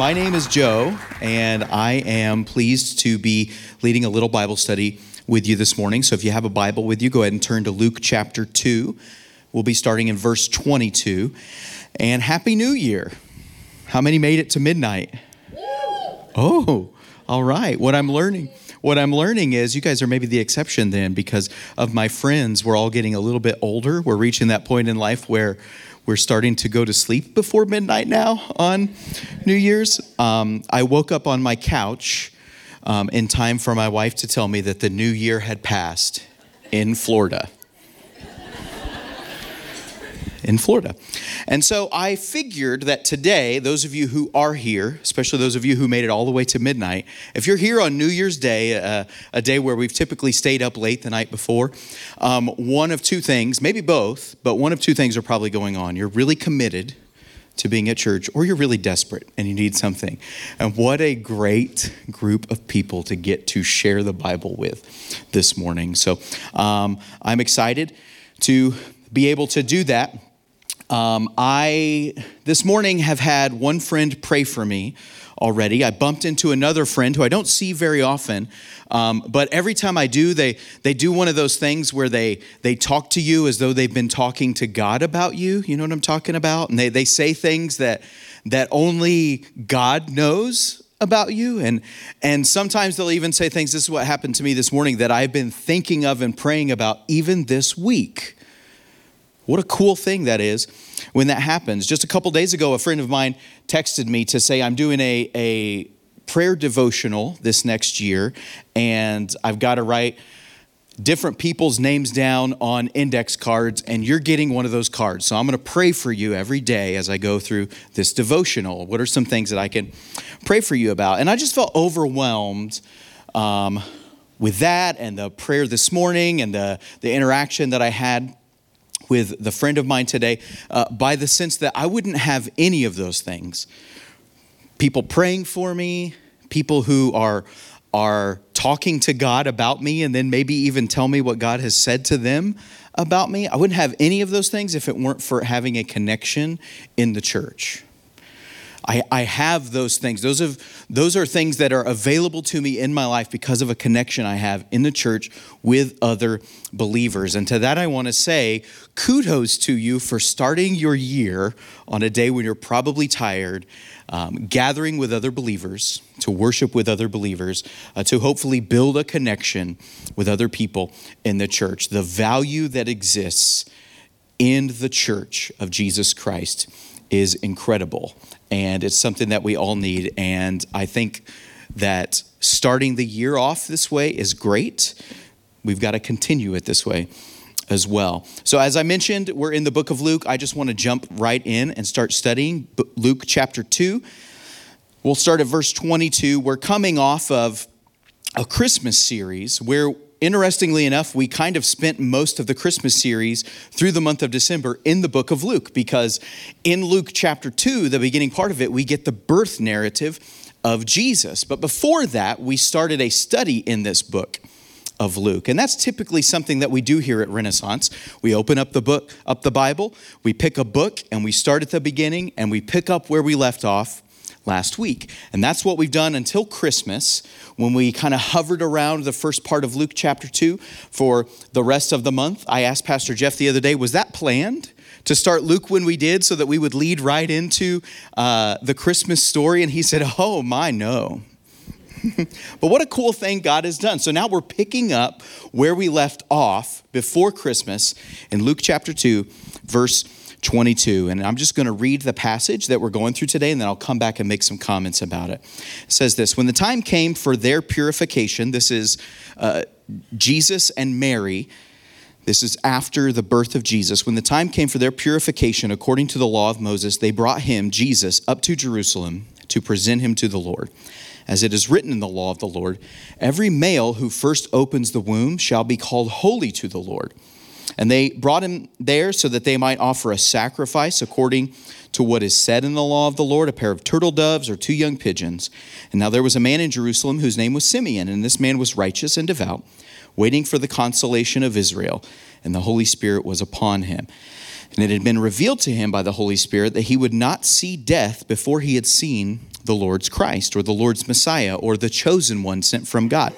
My name is Joe, and I am pleased to be leading a little Bible study with you this morning. So if you have a Bible with you, go ahead and turn to Luke chapter 2. We'll be starting in verse 22. And Happy New Year. How many made it to midnight? Oh, all right. What I'm learning. What I'm learning is you guys are maybe the exception then because of my friends. We're all getting a little bit older. We're reaching that point in life where we're starting to go to sleep before midnight now on New Year's. Um, I woke up on my couch um, in time for my wife to tell me that the new year had passed in Florida in Florida. And so I figured that today, those of you who are here, especially those of you who made it all the way to midnight, if you're here on New Year's Day, uh, a day where we've typically stayed up late the night before, um, one of two things, maybe both, but one of two things are probably going on. You're really committed to being at church, or you're really desperate and you need something. And what a great group of people to get to share the Bible with this morning. So um, I'm excited to be able to do that. Um, I, this morning, have had one friend pray for me already. I bumped into another friend who I don't see very often, um, but every time I do, they, they do one of those things where they, they talk to you as though they've been talking to God about you. You know what I'm talking about? And they, they say things that, that only God knows about you and and sometimes they'll even say things this is what happened to me this morning that I've been thinking of and praying about even this week what a cool thing that is when that happens. Just a couple days ago, a friend of mine texted me to say, I'm doing a, a prayer devotional this next year, and I've got to write different people's names down on index cards, and you're getting one of those cards. So I'm going to pray for you every day as I go through this devotional. What are some things that I can pray for you about? And I just felt overwhelmed. Um, with that and the prayer this morning and the, the interaction that I had with the friend of mine today uh, by the sense that I wouldn't have any of those things. People praying for me, people who are are talking to God about me and then maybe even tell me what God has said to them about me. I wouldn't have any of those things if it weren't for having a connection in the church. I, I have those things. Those, have, those are things that are available to me in my life because of a connection I have in the church with other believers. And to that, I want to say kudos to you for starting your year on a day when you're probably tired, um, gathering with other believers, to worship with other believers, uh, to hopefully build a connection with other people in the church. The value that exists in the church of Jesus Christ is incredible. And it's something that we all need. And I think that starting the year off this way is great. We've got to continue it this way as well. So, as I mentioned, we're in the book of Luke. I just want to jump right in and start studying Luke chapter 2. We'll start at verse 22. We're coming off of a Christmas series where interestingly enough, we kind of spent most of the Christmas series through the month of December in the book of Luke, because in Luke chapter 2, the beginning part of it, we get the birth narrative of Jesus. But before that, we started a study in this book of Luke. And that's typically something that we do here at Renaissance. We open up the book, up the Bible, we pick a book and we start at the beginning and we pick up where we left off last week. And that's what we've done until Christmas when we kind of hovered around the first part of Luke chapter 2 for the rest of the month. I asked Pastor Jeff the other day, was that planned? To start Luke when we did, so that we would lead right into uh, the Christmas story. And he said, Oh, my, no. but what a cool thing God has done. So now we're picking up where we left off before Christmas in Luke chapter 2, verse 22. And I'm just going to read the passage that we're going through today, and then I'll come back and make some comments about it. It says this When the time came for their purification, this is uh, Jesus and Mary. This is after the birth of Jesus. When the time came for their purification according to the law of Moses, they brought him, Jesus, up to Jerusalem to present him to the Lord. as it is written in the law of the Lord, every male who first opens the womb shall be called holy to the Lord. And they brought him there so that they might offer a sacrifice according to what is said in the law of the Lord a pair of turtle doves or two young pigeons. And now there was a man in Jerusalem whose name was Simeon, and this man was righteous and devout, waiting for the consolation of Israel, and the Holy Spirit was upon him. And it had been revealed to him by the Holy Spirit that he would not see death before he had seen the Lord's Christ or the Lord's Messiah or the chosen one sent from God.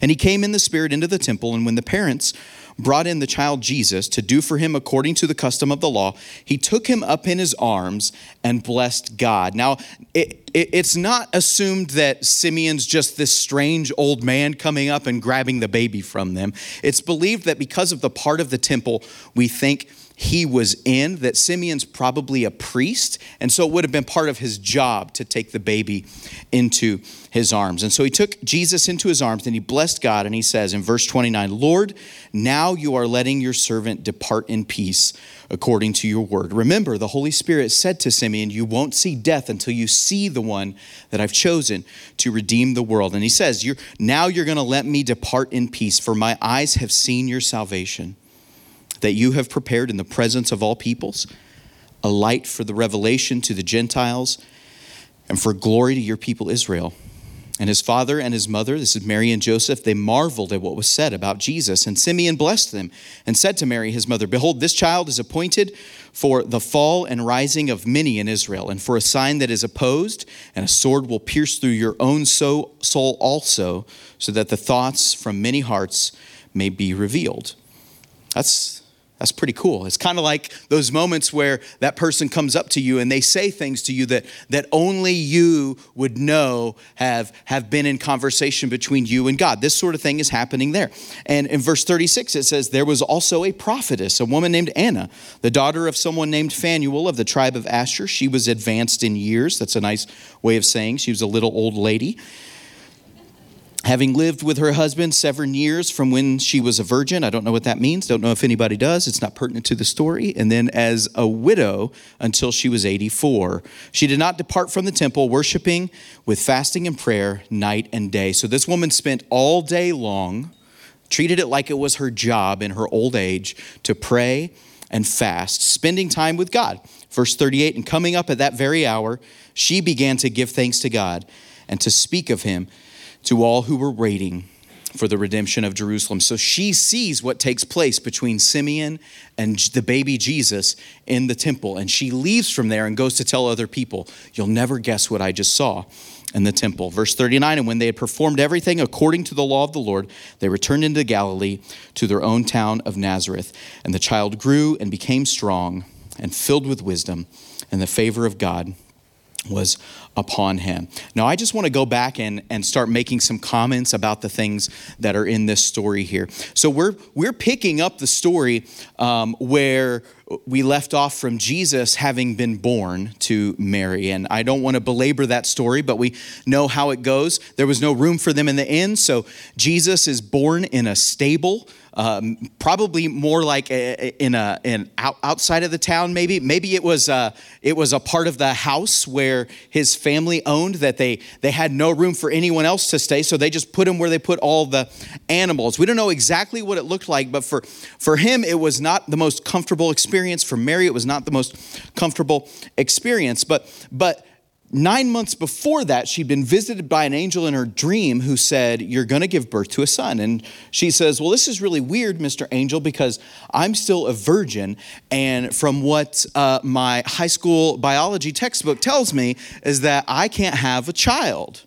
And he came in the Spirit into the temple, and when the parents brought in the child Jesus to do for him according to the custom of the law, he took him up in his arms and blessed God. Now, it, it, it's not assumed that Simeon's just this strange old man coming up and grabbing the baby from them. It's believed that because of the part of the temple we think he was in, that Simeon's probably a priest, and so it would have been part of his job to take the baby into his arms. And so he took Jesus into his arms and he blessed God, and he says in verse 29 Lord, now you are letting your servant depart in peace according to your word. Remember, the Holy Spirit said to Simeon, You won't see death until you see the one that I've chosen to redeem the world. And he says, you're, Now you're going to let me depart in peace, for my eyes have seen your salvation that you have prepared in the presence of all peoples, a light for the revelation to the Gentiles, and for glory to your people Israel. And his father and his mother, this is Mary and Joseph, they marveled at what was said about Jesus. And Simeon blessed them and said to Mary, his mother, Behold, this child is appointed for the fall and rising of many in Israel, and for a sign that is opposed, and a sword will pierce through your own soul also, so that the thoughts from many hearts may be revealed. That's that's pretty cool. It's kind of like those moments where that person comes up to you and they say things to you that, that only you would know have, have been in conversation between you and God. This sort of thing is happening there. And in verse 36, it says, There was also a prophetess, a woman named Anna, the daughter of someone named Phanuel of the tribe of Asher. She was advanced in years. That's a nice way of saying she was a little old lady. Having lived with her husband seven years from when she was a virgin, I don't know what that means, don't know if anybody does, it's not pertinent to the story. And then as a widow until she was 84. She did not depart from the temple, worshiping with fasting and prayer night and day. So this woman spent all day long, treated it like it was her job in her old age to pray and fast, spending time with God. Verse 38 And coming up at that very hour, she began to give thanks to God and to speak of him to all who were waiting for the redemption of Jerusalem. So she sees what takes place between Simeon and the baby Jesus in the temple. And she leaves from there and goes to tell other people, You'll never guess what I just saw in the temple. Verse 39 And when they had performed everything according to the law of the Lord, they returned into Galilee to their own town of Nazareth. And the child grew and became strong and filled with wisdom, and the favor of God was upon him. Now, I just want to go back and, and start making some comments about the things that are in this story here. So, we're, we're picking up the story um, where we left off from Jesus having been born to Mary. And I don't want to belabor that story, but we know how it goes. There was no room for them in the inn, so Jesus is born in a stable um, probably more like in a in out, outside of the town. Maybe maybe it was a, it was a part of the house where his family owned that they they had no room for anyone else to stay, so they just put him where they put all the animals. We don't know exactly what it looked like, but for for him it was not the most comfortable experience. For Mary it was not the most comfortable experience. But but Nine months before that, she'd been visited by an angel in her dream who said, You're going to give birth to a son. And she says, Well, this is really weird, Mr. Angel, because I'm still a virgin. And from what uh, my high school biology textbook tells me, is that I can't have a child.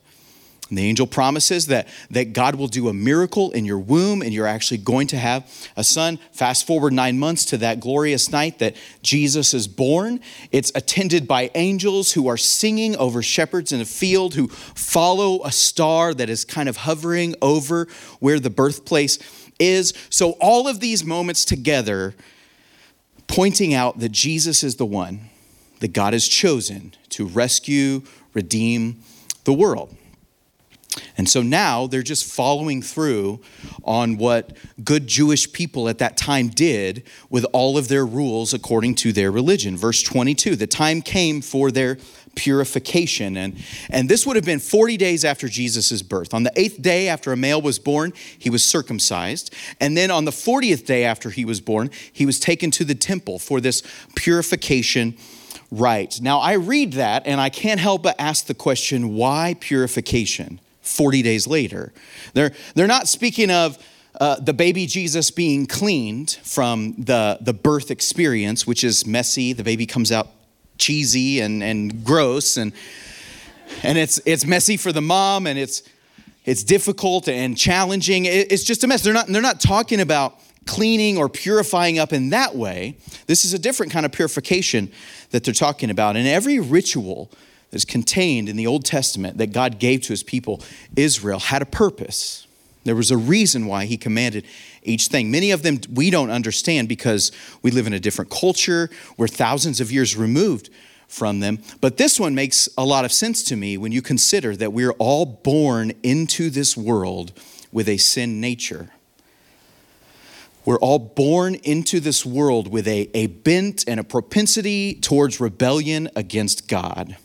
And the angel promises that, that God will do a miracle in your womb and you're actually going to have a son. Fast forward nine months to that glorious night that Jesus is born. It's attended by angels who are singing over shepherds in a field who follow a star that is kind of hovering over where the birthplace is. So, all of these moments together pointing out that Jesus is the one that God has chosen to rescue, redeem the world. And so now they're just following through on what good Jewish people at that time did with all of their rules according to their religion. Verse 22 the time came for their purification. And, and this would have been 40 days after Jesus' birth. On the eighth day after a male was born, he was circumcised. And then on the 40th day after he was born, he was taken to the temple for this purification rite. Now, I read that and I can't help but ask the question why purification? 40 days later. They're, they're not speaking of uh, the baby Jesus being cleaned from the, the birth experience, which is messy. The baby comes out cheesy and, and gross, and, and it's, it's messy for the mom, and it's, it's difficult and challenging. It, it's just a mess. They're not, they're not talking about cleaning or purifying up in that way. This is a different kind of purification that they're talking about. And every ritual that's contained in the Old Testament that God gave to his people, Israel, had a purpose. There was a reason why he commanded each thing. Many of them we don't understand because we live in a different culture. We're thousands of years removed from them. But this one makes a lot of sense to me when you consider that we're all born into this world with a sin nature. We're all born into this world with a, a bent and a propensity towards rebellion against God.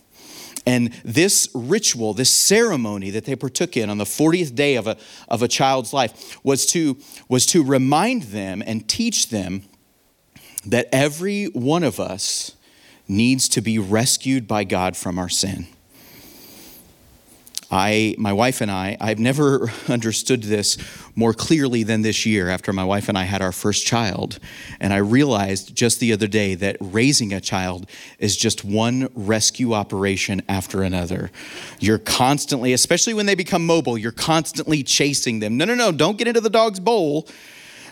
And this ritual, this ceremony that they partook in on the 40th day of a, of a child's life was to, was to remind them and teach them that every one of us needs to be rescued by God from our sin. I, my wife and I, I've never understood this more clearly than this year after my wife and I had our first child. And I realized just the other day that raising a child is just one rescue operation after another. You're constantly, especially when they become mobile, you're constantly chasing them. No, no, no, don't get into the dog's bowl.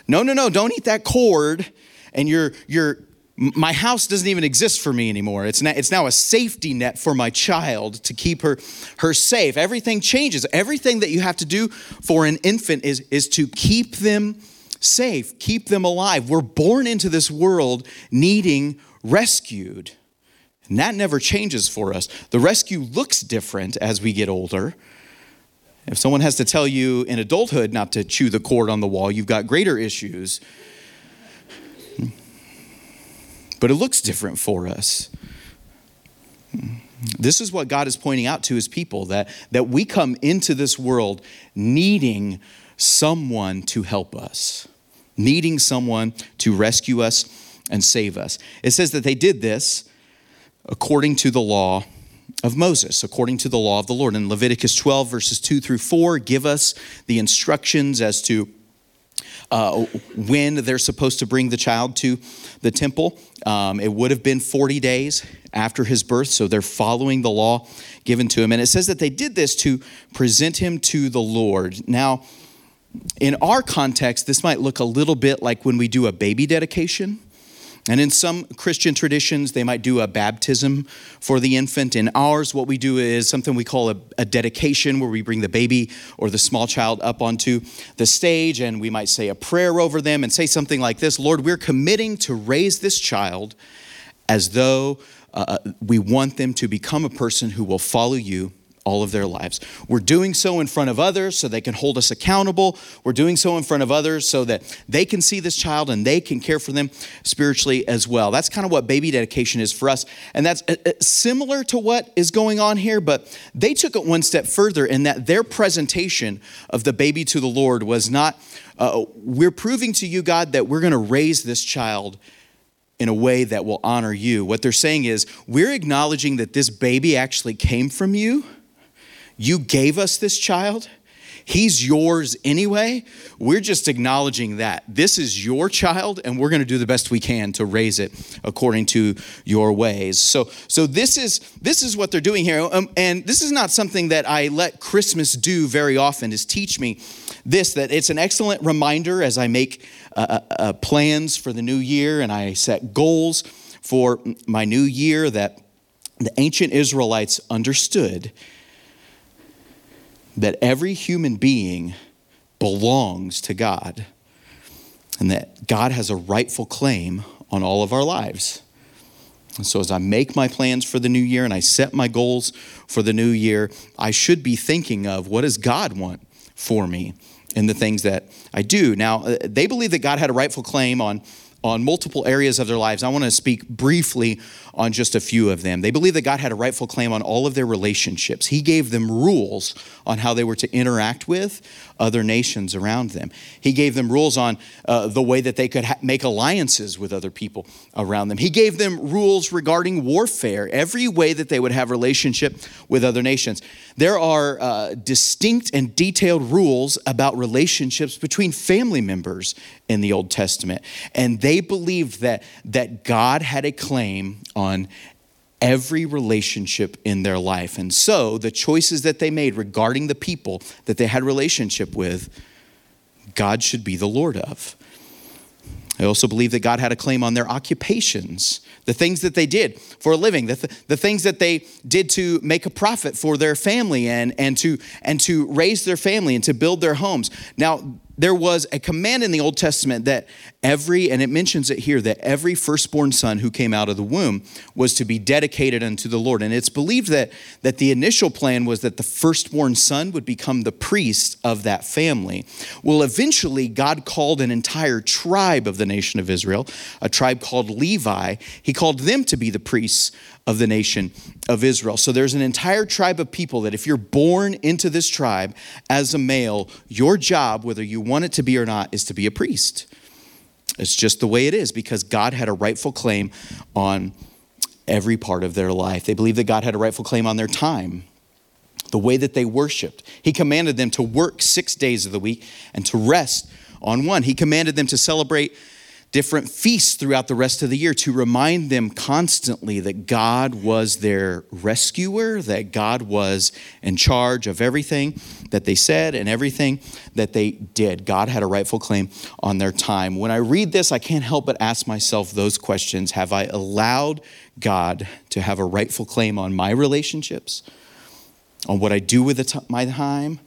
No, no, no, don't eat that cord. And you're, you're my house doesn't even exist for me anymore. It's now, it's now a safety net for my child to keep her, her safe. Everything changes. Everything that you have to do for an infant is, is to keep them safe, keep them alive. We're born into this world needing rescued. And that never changes for us. The rescue looks different as we get older. If someone has to tell you in adulthood not to chew the cord on the wall, you've got greater issues but it looks different for us. This is what God is pointing out to his people that, that we come into this world needing someone to help us, needing someone to rescue us and save us. It says that they did this according to the law of Moses, according to the law of the Lord. In Leviticus 12, verses 2 through 4, give us the instructions as to uh, when they're supposed to bring the child to the temple. Um, it would have been 40 days after his birth, so they're following the law given to him. And it says that they did this to present him to the Lord. Now, in our context, this might look a little bit like when we do a baby dedication. And in some Christian traditions, they might do a baptism for the infant. In ours, what we do is something we call a, a, dedication, where we bring the baby or the small child up onto the stage and we might say a prayer over them and say something like this Lord, we're committing to raise this child as though uh, we want them to become a person who will follow you all of their lives. We're doing so in front of others so they can hold us accountable. We're doing so in front of others so that they can see this child and they can care for them spiritually as well. That's kind of what baby dedication is for us. And that's uh, uh, similar to what is going on here, but they took it one step further in that their presentation of the baby to the Lord was not, uh, we're proving to you, God, that we're going to raise this child in a way that will honor you. What they're saying is, we're acknowledging that this baby actually came from you you gave us this child. He's yours anyway. We're just acknowledging that. This is your child, and we're going to do the best we can to raise it according to your ways. So, so this, is, this is what they're doing here. Um, and this is not something that I let Christmas do very often, is teach me this, that it's an excellent reminder as I make uh, uh, uh plans for the new year and I set goals for my new year that the ancient Israelites understood that every human being belongs to God and that God has a rightful claim on all of our lives. And so, as I make my plans for the new year and I set my goals for the new year, I should be thinking of what does God want for me in the things that I do. Now, uh, they believe that God had a rightful claim on on multiple areas of their lives. I want to speak briefly on just a few of them. They believe that God had a rightful claim on all of their relationships. He gave them rules on how they were to interact with other nations around them. He gave them rules on uh, the way that they could ha- make alliances with other people around them. He gave them rules regarding warfare, every way that they would have relationship with other nations. There are uh, distinct and detailed rules about relationships between family members in the Old Testament. And they believed that, that God had a claim on every relationship in their life. And so the choices that they made regarding the people that they had relationship with, God should be the Lord of. I also believe that God had a claim on their occupations, the things that they did for a living, the, th- the things that they did to make a profit for their family and, and, to, and to raise their family and to build their homes. Now, there was a command in the Old Testament that every, and it mentions it here, that every firstborn son who came out of the womb was to be dedicated unto the Lord. And it's believed that, that the initial plan was that the firstborn son would become the priest of that family. Well, eventually, God called an entire tribe of the nation of Israel, a tribe called Levi. He called them to be the priests of the nation of Israel. So there's an entire tribe of people that if you're born into this tribe as a male, your job, whether you want it to be or not, is to be a priest. It's just the way it is because God had a rightful claim on every part of their life. They believed that God had a rightful claim on their time, the way that they worshiped. He commanded them to work six days of the week and to rest on one. He commanded them to celebrate different feasts throughout the rest of the year to remind them constantly that God was their rescuer, that God was in charge of everything that they said and everything that they did. God had a rightful claim on their time. When I read this, I can't help but ask myself those questions Have I allowed God to have a rightful claim on my relationships, on what I do with my time,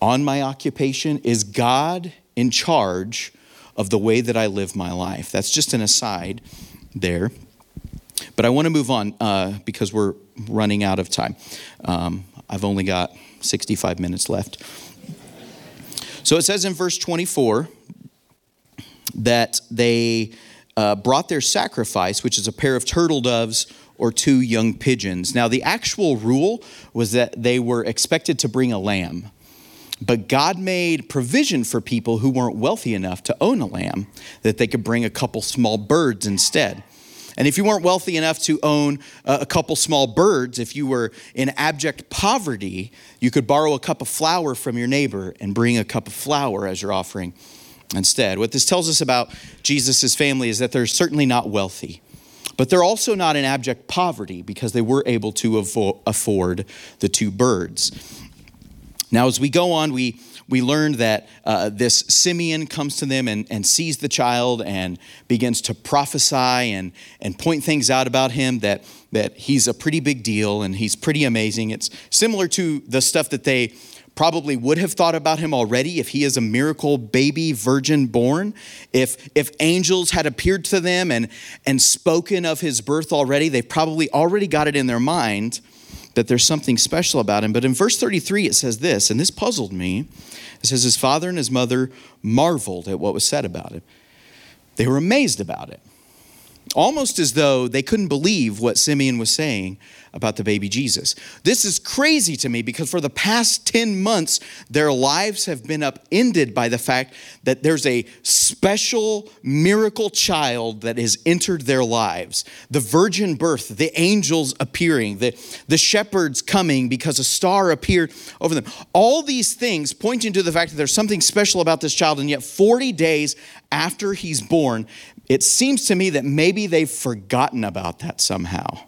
on my occupation? Is God in charge? Of the way that I live my life. That's just an aside there. But I want to move on uh, because we're running out of time. Um, I've only got 65 minutes left. So it says in verse 24 that they uh, brought their sacrifice, which is a pair of turtle doves or two young pigeons. Now, the actual rule was that they were expected to bring a lamb. But God made provision for people who weren't wealthy enough to own a lamb, that they could bring a couple small birds instead. And if you weren't wealthy enough to own a couple small birds, if you were in abject poverty, you could borrow a cup of flour from your neighbor and bring a cup of flour as your offering instead. What this tells us about Jesus' family is that they're certainly not wealthy, but they're also not in abject poverty because they were able to afford the two birds. Now, as we go on, we, we learn that uh, this Simeon comes to them and, and sees the child and begins to prophesy and, and point things out about him that, that he's a pretty big deal and he's pretty amazing. It's similar to the stuff that they probably would have thought about him already if he is a miracle baby virgin born if if angels had appeared to them and and spoken of his birth already they probably already got it in their mind that there's something special about him. But in verse 33, it says this, and this puzzled me. It says, His father and his mother marveled at what was said about him. They were amazed about it, almost as though they couldn't believe what Simeon was saying about the baby Jesus. This is crazy to me because for the past 10 months, their lives have been upended by the fact that there's a special miracle child that has entered their lives. The virgin birth, the angels appearing, the, the shepherds coming because a star appeared over them. All these things pointing to the fact that there's something special about this child, and yet 40 days after he's born, it seems to me that maybe they've forgotten about that somehow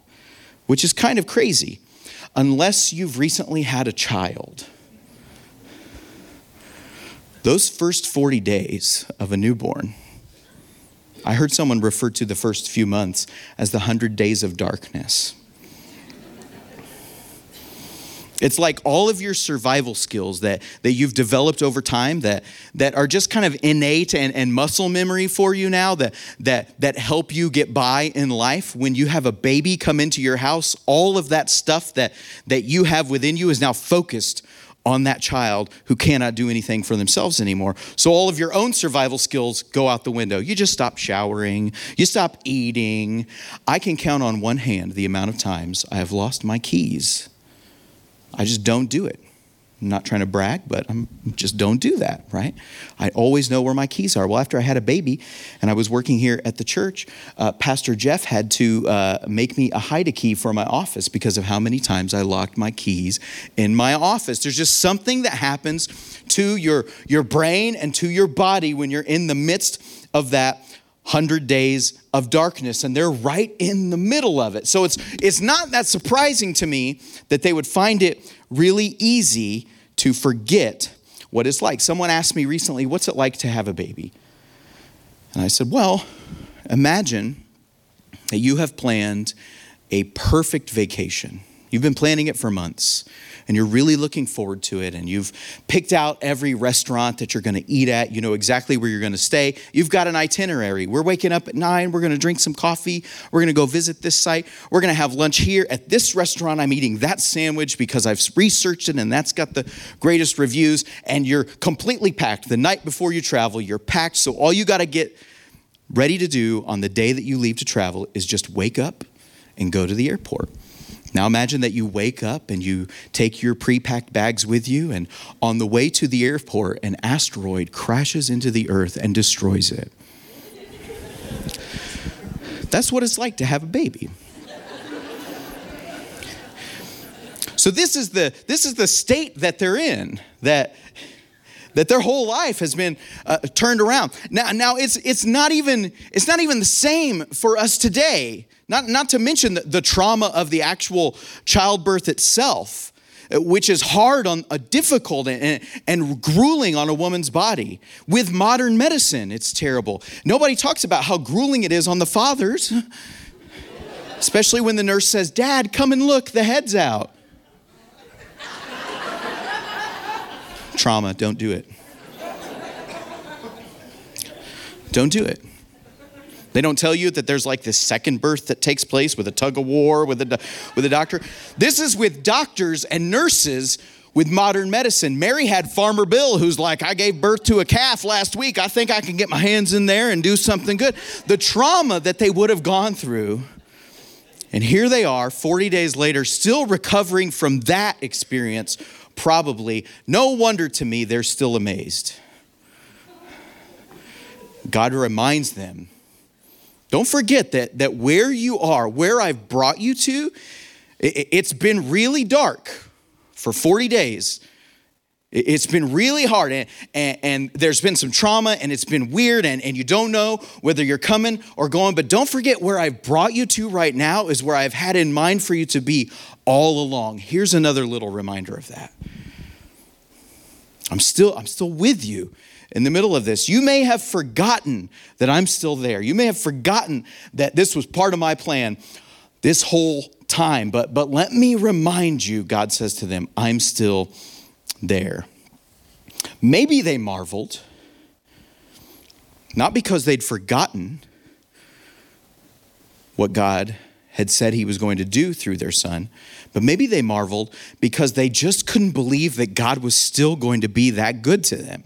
which is kind of crazy, unless you've recently had a child. Those first 40 days of a newborn, I heard someone refer to the first few months as the 100 days of darkness. It's like all of your survival skills that, that you've developed over time that, that are just kind of innate and, and muscle memory for you now that, that, that help you get by in life. When you have a baby come into your house, all of that stuff that, that you have within you is now focused on that child who cannot do anything for themselves anymore. So all of your own survival skills go out the window. You just stop showering, you stop eating. I can count on one hand the amount of times I have lost my keys I just don't do it. I'm not trying to brag, but I'm just don't do that, right? I always know where my keys are. Well, after I had a baby and I was working here at the church, uh, Pastor Jeff had to uh, make me a hide a key for my office because of how many times I locked my keys in my office. There's just something that happens to your, your brain and to your body when you're in the midst of that 100 days of darkness and they're right in the middle of it. So it's it's not that surprising to me that they would find it really easy to forget what it's like. Someone asked me recently, "What's it like to have a baby?" And I said, "Well, imagine that you have planned a perfect vacation. You've been planning it for months and you're really looking forward to it, and you've picked out every restaurant that you're going to eat at, you know exactly where you're going to stay. You've got an itinerary. We're waking up at nine, we're going to drink some coffee, we're going to go visit this site, we're going to have lunch here at this restaurant. I'm eating that sandwich because I've researched it and that's got the greatest reviews, and you're completely packed. The night before you travel, you're packed, so all you got to get ready to do on the day that you leave to travel is just wake up and go to the airport. Now imagine that you wake up and you take your pre packed bags with you, and on the way to the airport, an asteroid crashes into the earth and destroys it. That's what it's like to have a baby. So this is the this is the state that they're in that that their whole life has been uh, turned around. Now now it's it's not even it's not even the same for us today. Not, not to mention the, the trauma of the actual childbirth itself uh, which is hard on a difficult and, and, grueling on a woman's body. With modern medicine, it's terrible. Nobody talks about how grueling it is on the fathers, especially when the nurse says, Dad, come and look, the head's out. Trauma, don't do it. Don't do it. They don't tell you that there's like this second birth that takes place with a tug of war with a, with a doctor. This is with doctors and nurses with modern medicine. Mary had Farmer Bill, who's like, I gave birth to a calf last week. I think I can get my hands in there and do something good. The trauma that they would have gone through. And here they are, 40 days later, still recovering from that experience, probably. No wonder to me they're still amazed. God reminds them don't forget that, that where you are, where I've brought you to, it, it's been really dark for 40 days. It's been really hard, and, and, and, there's been some trauma, and it's been weird, and, and you don't know whether you're coming or going. But don't forget where I've brought you to right now is where I've had in mind for you to be all along. Here's another little reminder of that. I'm still, I'm still with you in the middle of this. You may have forgotten that I'm still there. You may have forgotten that this was part of my plan this whole time. But, but let me remind you, God says to them, I'm still there. Maybe they marveled, not because they'd forgotten what God had said he was going to do through their son, but maybe they marveled because they just couldn't believe that God was still going to be that good to them.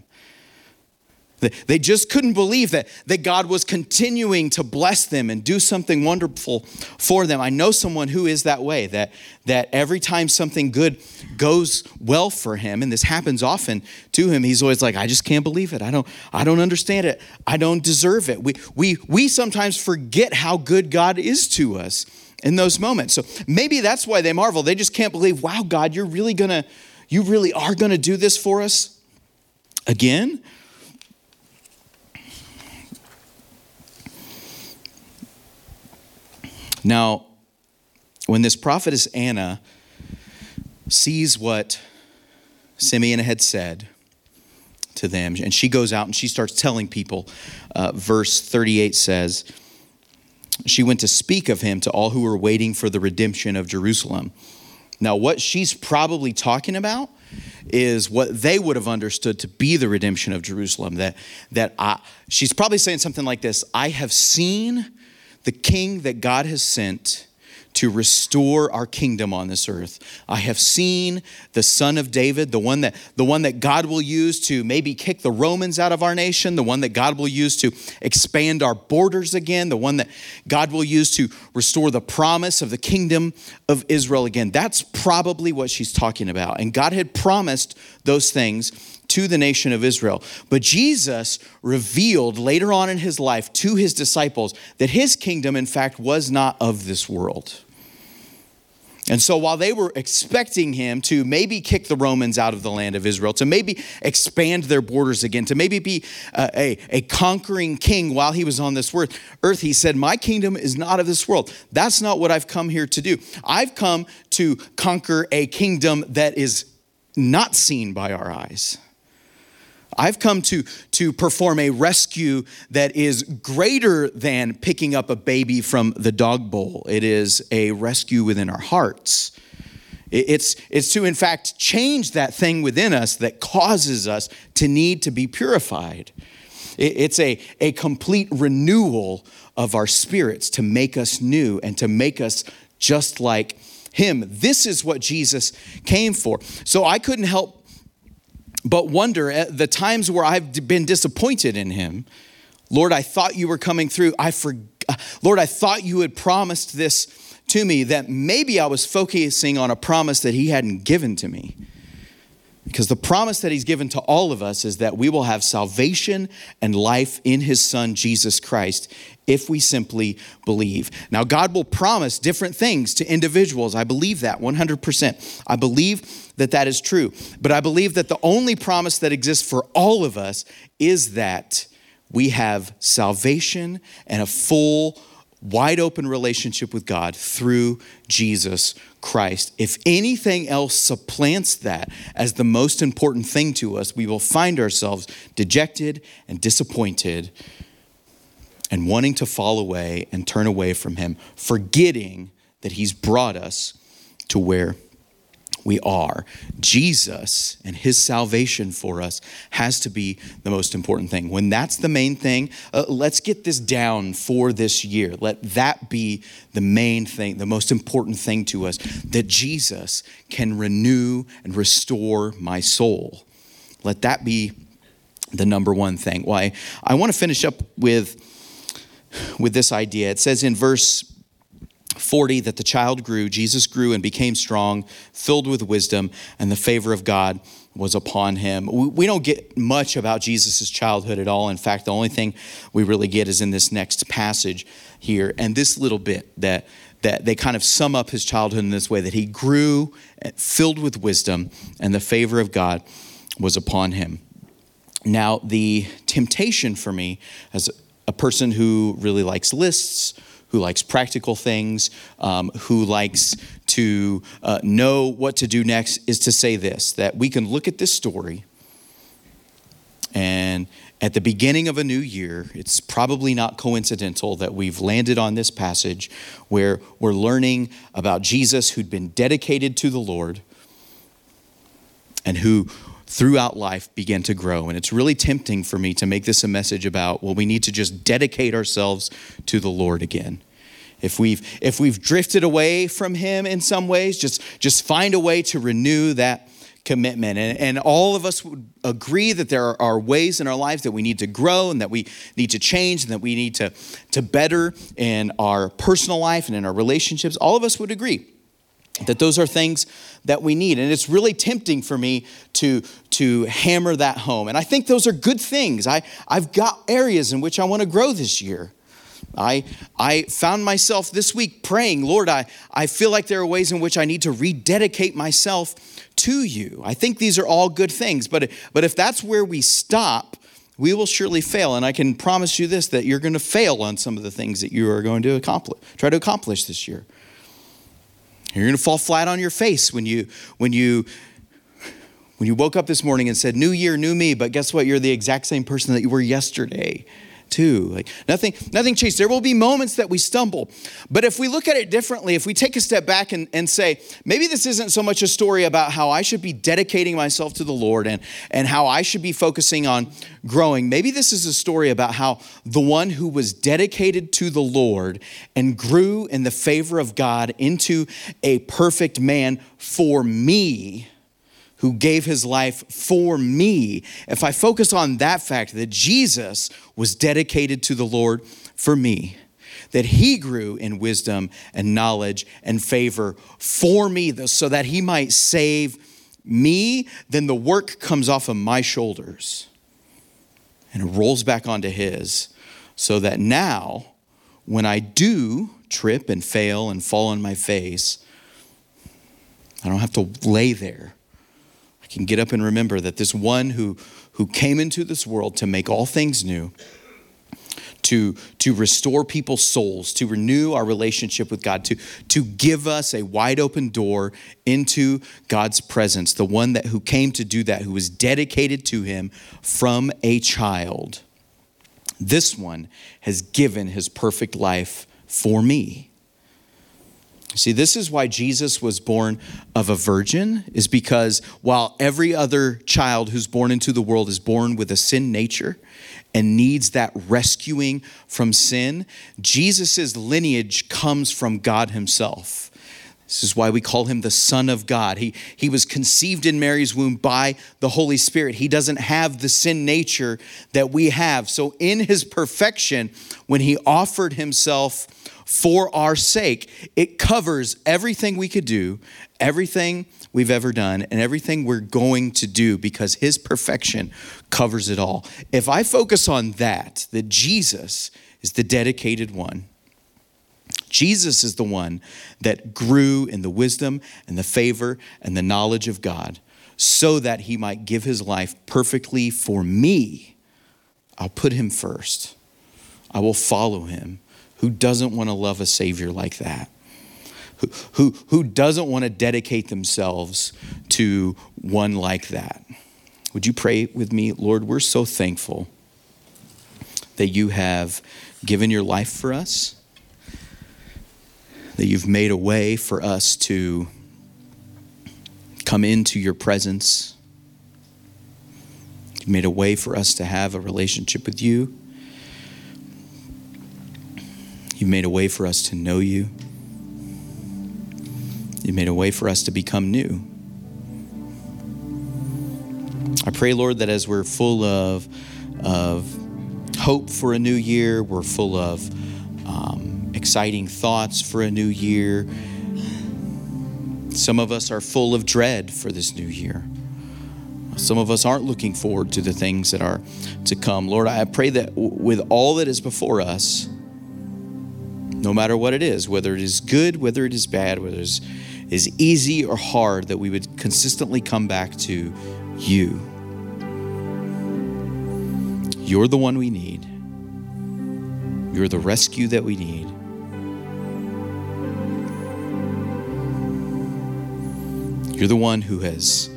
They just couldn't believe that, that God was continuing to bless them and do something wonderful for them. I know someone who is that way, that, that every time something good goes well for him, and this happens often to him, he's always like, I just can't believe it. I don't, I don't understand it. I don't deserve it. We, we, we sometimes forget how good God is to us in those moments. So maybe that's why they marvel. They just can't believe, wow, God, you're really gonna, you really are gonna do this for us again? Now, when this prophetess Anna sees what Simeon had said to them, and she goes out and she starts telling people, uh, verse 38 says, She went to speak of him to all who were waiting for the redemption of Jerusalem. Now, what she's probably talking about is what they would have understood to be the redemption of Jerusalem. That, that I, she's probably saying something like this I have seen the king that God has sent to restore our kingdom on this earth. I have seen the son of David, the one that the one that God will use to maybe kick the Romans out of our nation, the one that God will use to expand our borders again, the one that God will use to restore the promise of the kingdom of Israel again. That's probably what she's talking about. And God had promised those things to the nation of Israel. But Jesus revealed later on in his life to his disciples that his kingdom, in fact, was not of this world. And so while they were expecting him to maybe kick the Romans out of the land of Israel, to maybe expand their borders again, to maybe be a, a, a, conquering king while he was on this earth, he said, My kingdom is not of this world. That's not what I've come here to do. I've come to conquer a kingdom that is not seen by our eyes. I've come to, to perform a rescue that is greater than picking up a baby from the dog bowl. It is a rescue within our hearts. It's, it's to, in fact, change that thing within us that causes us to need to be purified. It's a, a complete renewal of our spirits to make us new and to make us just like Him. This is what Jesus came for. So I couldn't help but wonder at the times where I've been disappointed in him. Lord, I thought you were coming through. I for, uh, Lord, I thought you had promised this to me that maybe I was focusing on a promise that he hadn't given to me. Because the promise that he's given to all of us is that we will have salvation and life in his son, Jesus Christ, if we simply believe. Now, God will promise different things to individuals. I believe that 100%. I believe that that is true. But I believe that the only promise that exists for all of us is that we have salvation and a full, wide open relationship with God through Jesus Christ. If anything else supplants that as the most important thing to us, we will find ourselves dejected and disappointed and wanting to fall away and turn away from Him, forgetting that He's brought us to where we are. Jesus and his salvation for us has to be the most important thing. When that's the main thing, uh, let's get this down for this year. Let that be the main thing, the most important thing to us that Jesus can renew and restore my soul. Let that be the number one thing. Why? I want to finish up with with this idea. It says in verse 40 that the child grew, Jesus grew and became strong, filled with wisdom, and the favor of God was upon him. We don't get much about Jesus' childhood at all. In fact, the only thing we really get is in this next passage here and this little bit that that they kind of sum up his childhood in this way that he grew eh, filled with wisdom and the favor of God was upon him. Now, the temptation for me as a person who really likes lists, who likes practical things, um, who likes to uh, know what to do next, is to say this that we can look at this story and at the beginning of a new year, it's probably not coincidental that we've landed on this passage where we're learning about Jesus who'd been dedicated to the Lord and who throughout life began to grow. And it's really tempting for me to make this a message about, well, we need to just dedicate ourselves to the Lord again. If we've, if we've drifted away from Him in some ways, just, just find a way to renew that commitment. And, and all of us would agree that there are, are ways in our lives that we need to grow and that we need to change and that we need to, to better in our personal life and in our relationships. All of us would agree that those are things that we need and it's really tempting for me to to hammer that home and i think those are good things i i've got areas in which i want to grow this year I, I found myself this week praying, Lord, I, I feel like there are ways in which I need to rededicate myself to you. I think these are all good things, but, but if that's where we stop, we will surely fail. And I can promise you this that you're going to fail on some of the things that you are going to accomplish, try to accomplish this year. You're going to fall flat on your face when you when you when you woke up this morning and said, "New year, new me," but guess what? You're the exact same person that you were yesterday. Too. Like nothing, nothing changed. There will be moments that we stumble. But if we look at it differently, if we take a step back and, and say, maybe this isn't so much a story about how I should be dedicating myself to the Lord and, and how I should be focusing on growing, maybe this is a story about how the one who was dedicated to the Lord and grew in the favor of God into a perfect man for me who gave his life for me, if I focus on that fact that Jesus was dedicated to the Lord for me, that he grew in wisdom and knowledge and favor for me, so that he might save me, then the work comes off of my shoulders and it rolls back onto his, so that now, when I do trip and fail and fall on my face, I don't have to lay there can get up and remember that this one who, who came into this world to make all things new, to, to restore people's souls, to renew our relationship with God, to, to give us a wide open door into God's presence, the one that who came to do that, who was dedicated to him from a child. This one has given his perfect life for me. See, this is why Jesus was born of a virgin, is because while every other child who's born into the world is born with a sin nature and needs that rescuing from sin, Jesus' lineage comes from God Himself. This is why we call him the Son of God. He, he was conceived in Mary's womb by the Holy Spirit. He doesn't have the sin nature that we have. So, in his perfection, when he offered himself for our sake. It covers everything we could do, everything we've ever done, and everything we're going to do because His perfection covers it all. If I focus on that, that Jesus is the dedicated one, Jesus is the one that grew in the wisdom and the favor and the knowledge of God so that he might give his life perfectly for me. I'll put him first. I will follow him who doesn't want to love a Savior like that? Who, who, who doesn't want to dedicate themselves to one like that? Would you pray with me? Lord, we're so thankful that you have given your life for us, that you've made a way for us to come into your presence. You've made a way for us to have a relationship with you. You've made a way for us to know you. You've made a way for us to become new. I pray, Lord, that as we're full of, of hope for a new year, we're full of um, exciting thoughts for a new year. Some of us are full of dread for this new year. Some of us aren't looking forward to the things that are to come. Lord, I pray that with all that is before us, no matter what it is, whether it is good, whether it is bad, whether it is, is easy or hard, that we would consistently come back to you. You're the one we need. You're the rescue that we need. You're the one who has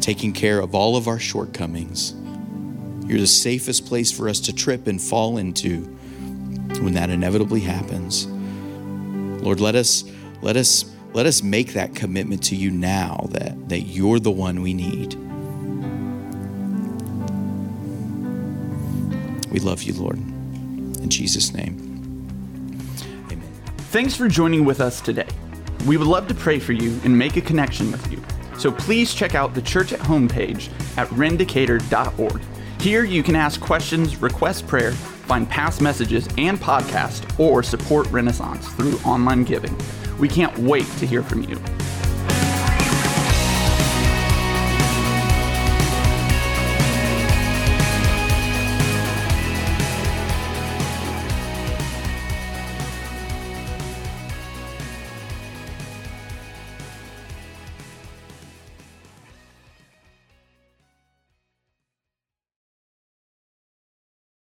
taken care of all of our shortcomings. You're the safest place for us to trip and fall into when that inevitably happens. Lord, let us let us let us make that commitment to you now that, that you're the one we need. We love you, Lord. In Jesus' name. Amen. Thanks for joining with us today. We would love to pray for you and make a connection with you. So please check out the church at home page at rendicator.org. Here you can ask questions, request prayer, find past messages and podcasts, or support Renaissance through online giving. We can't wait to hear from you.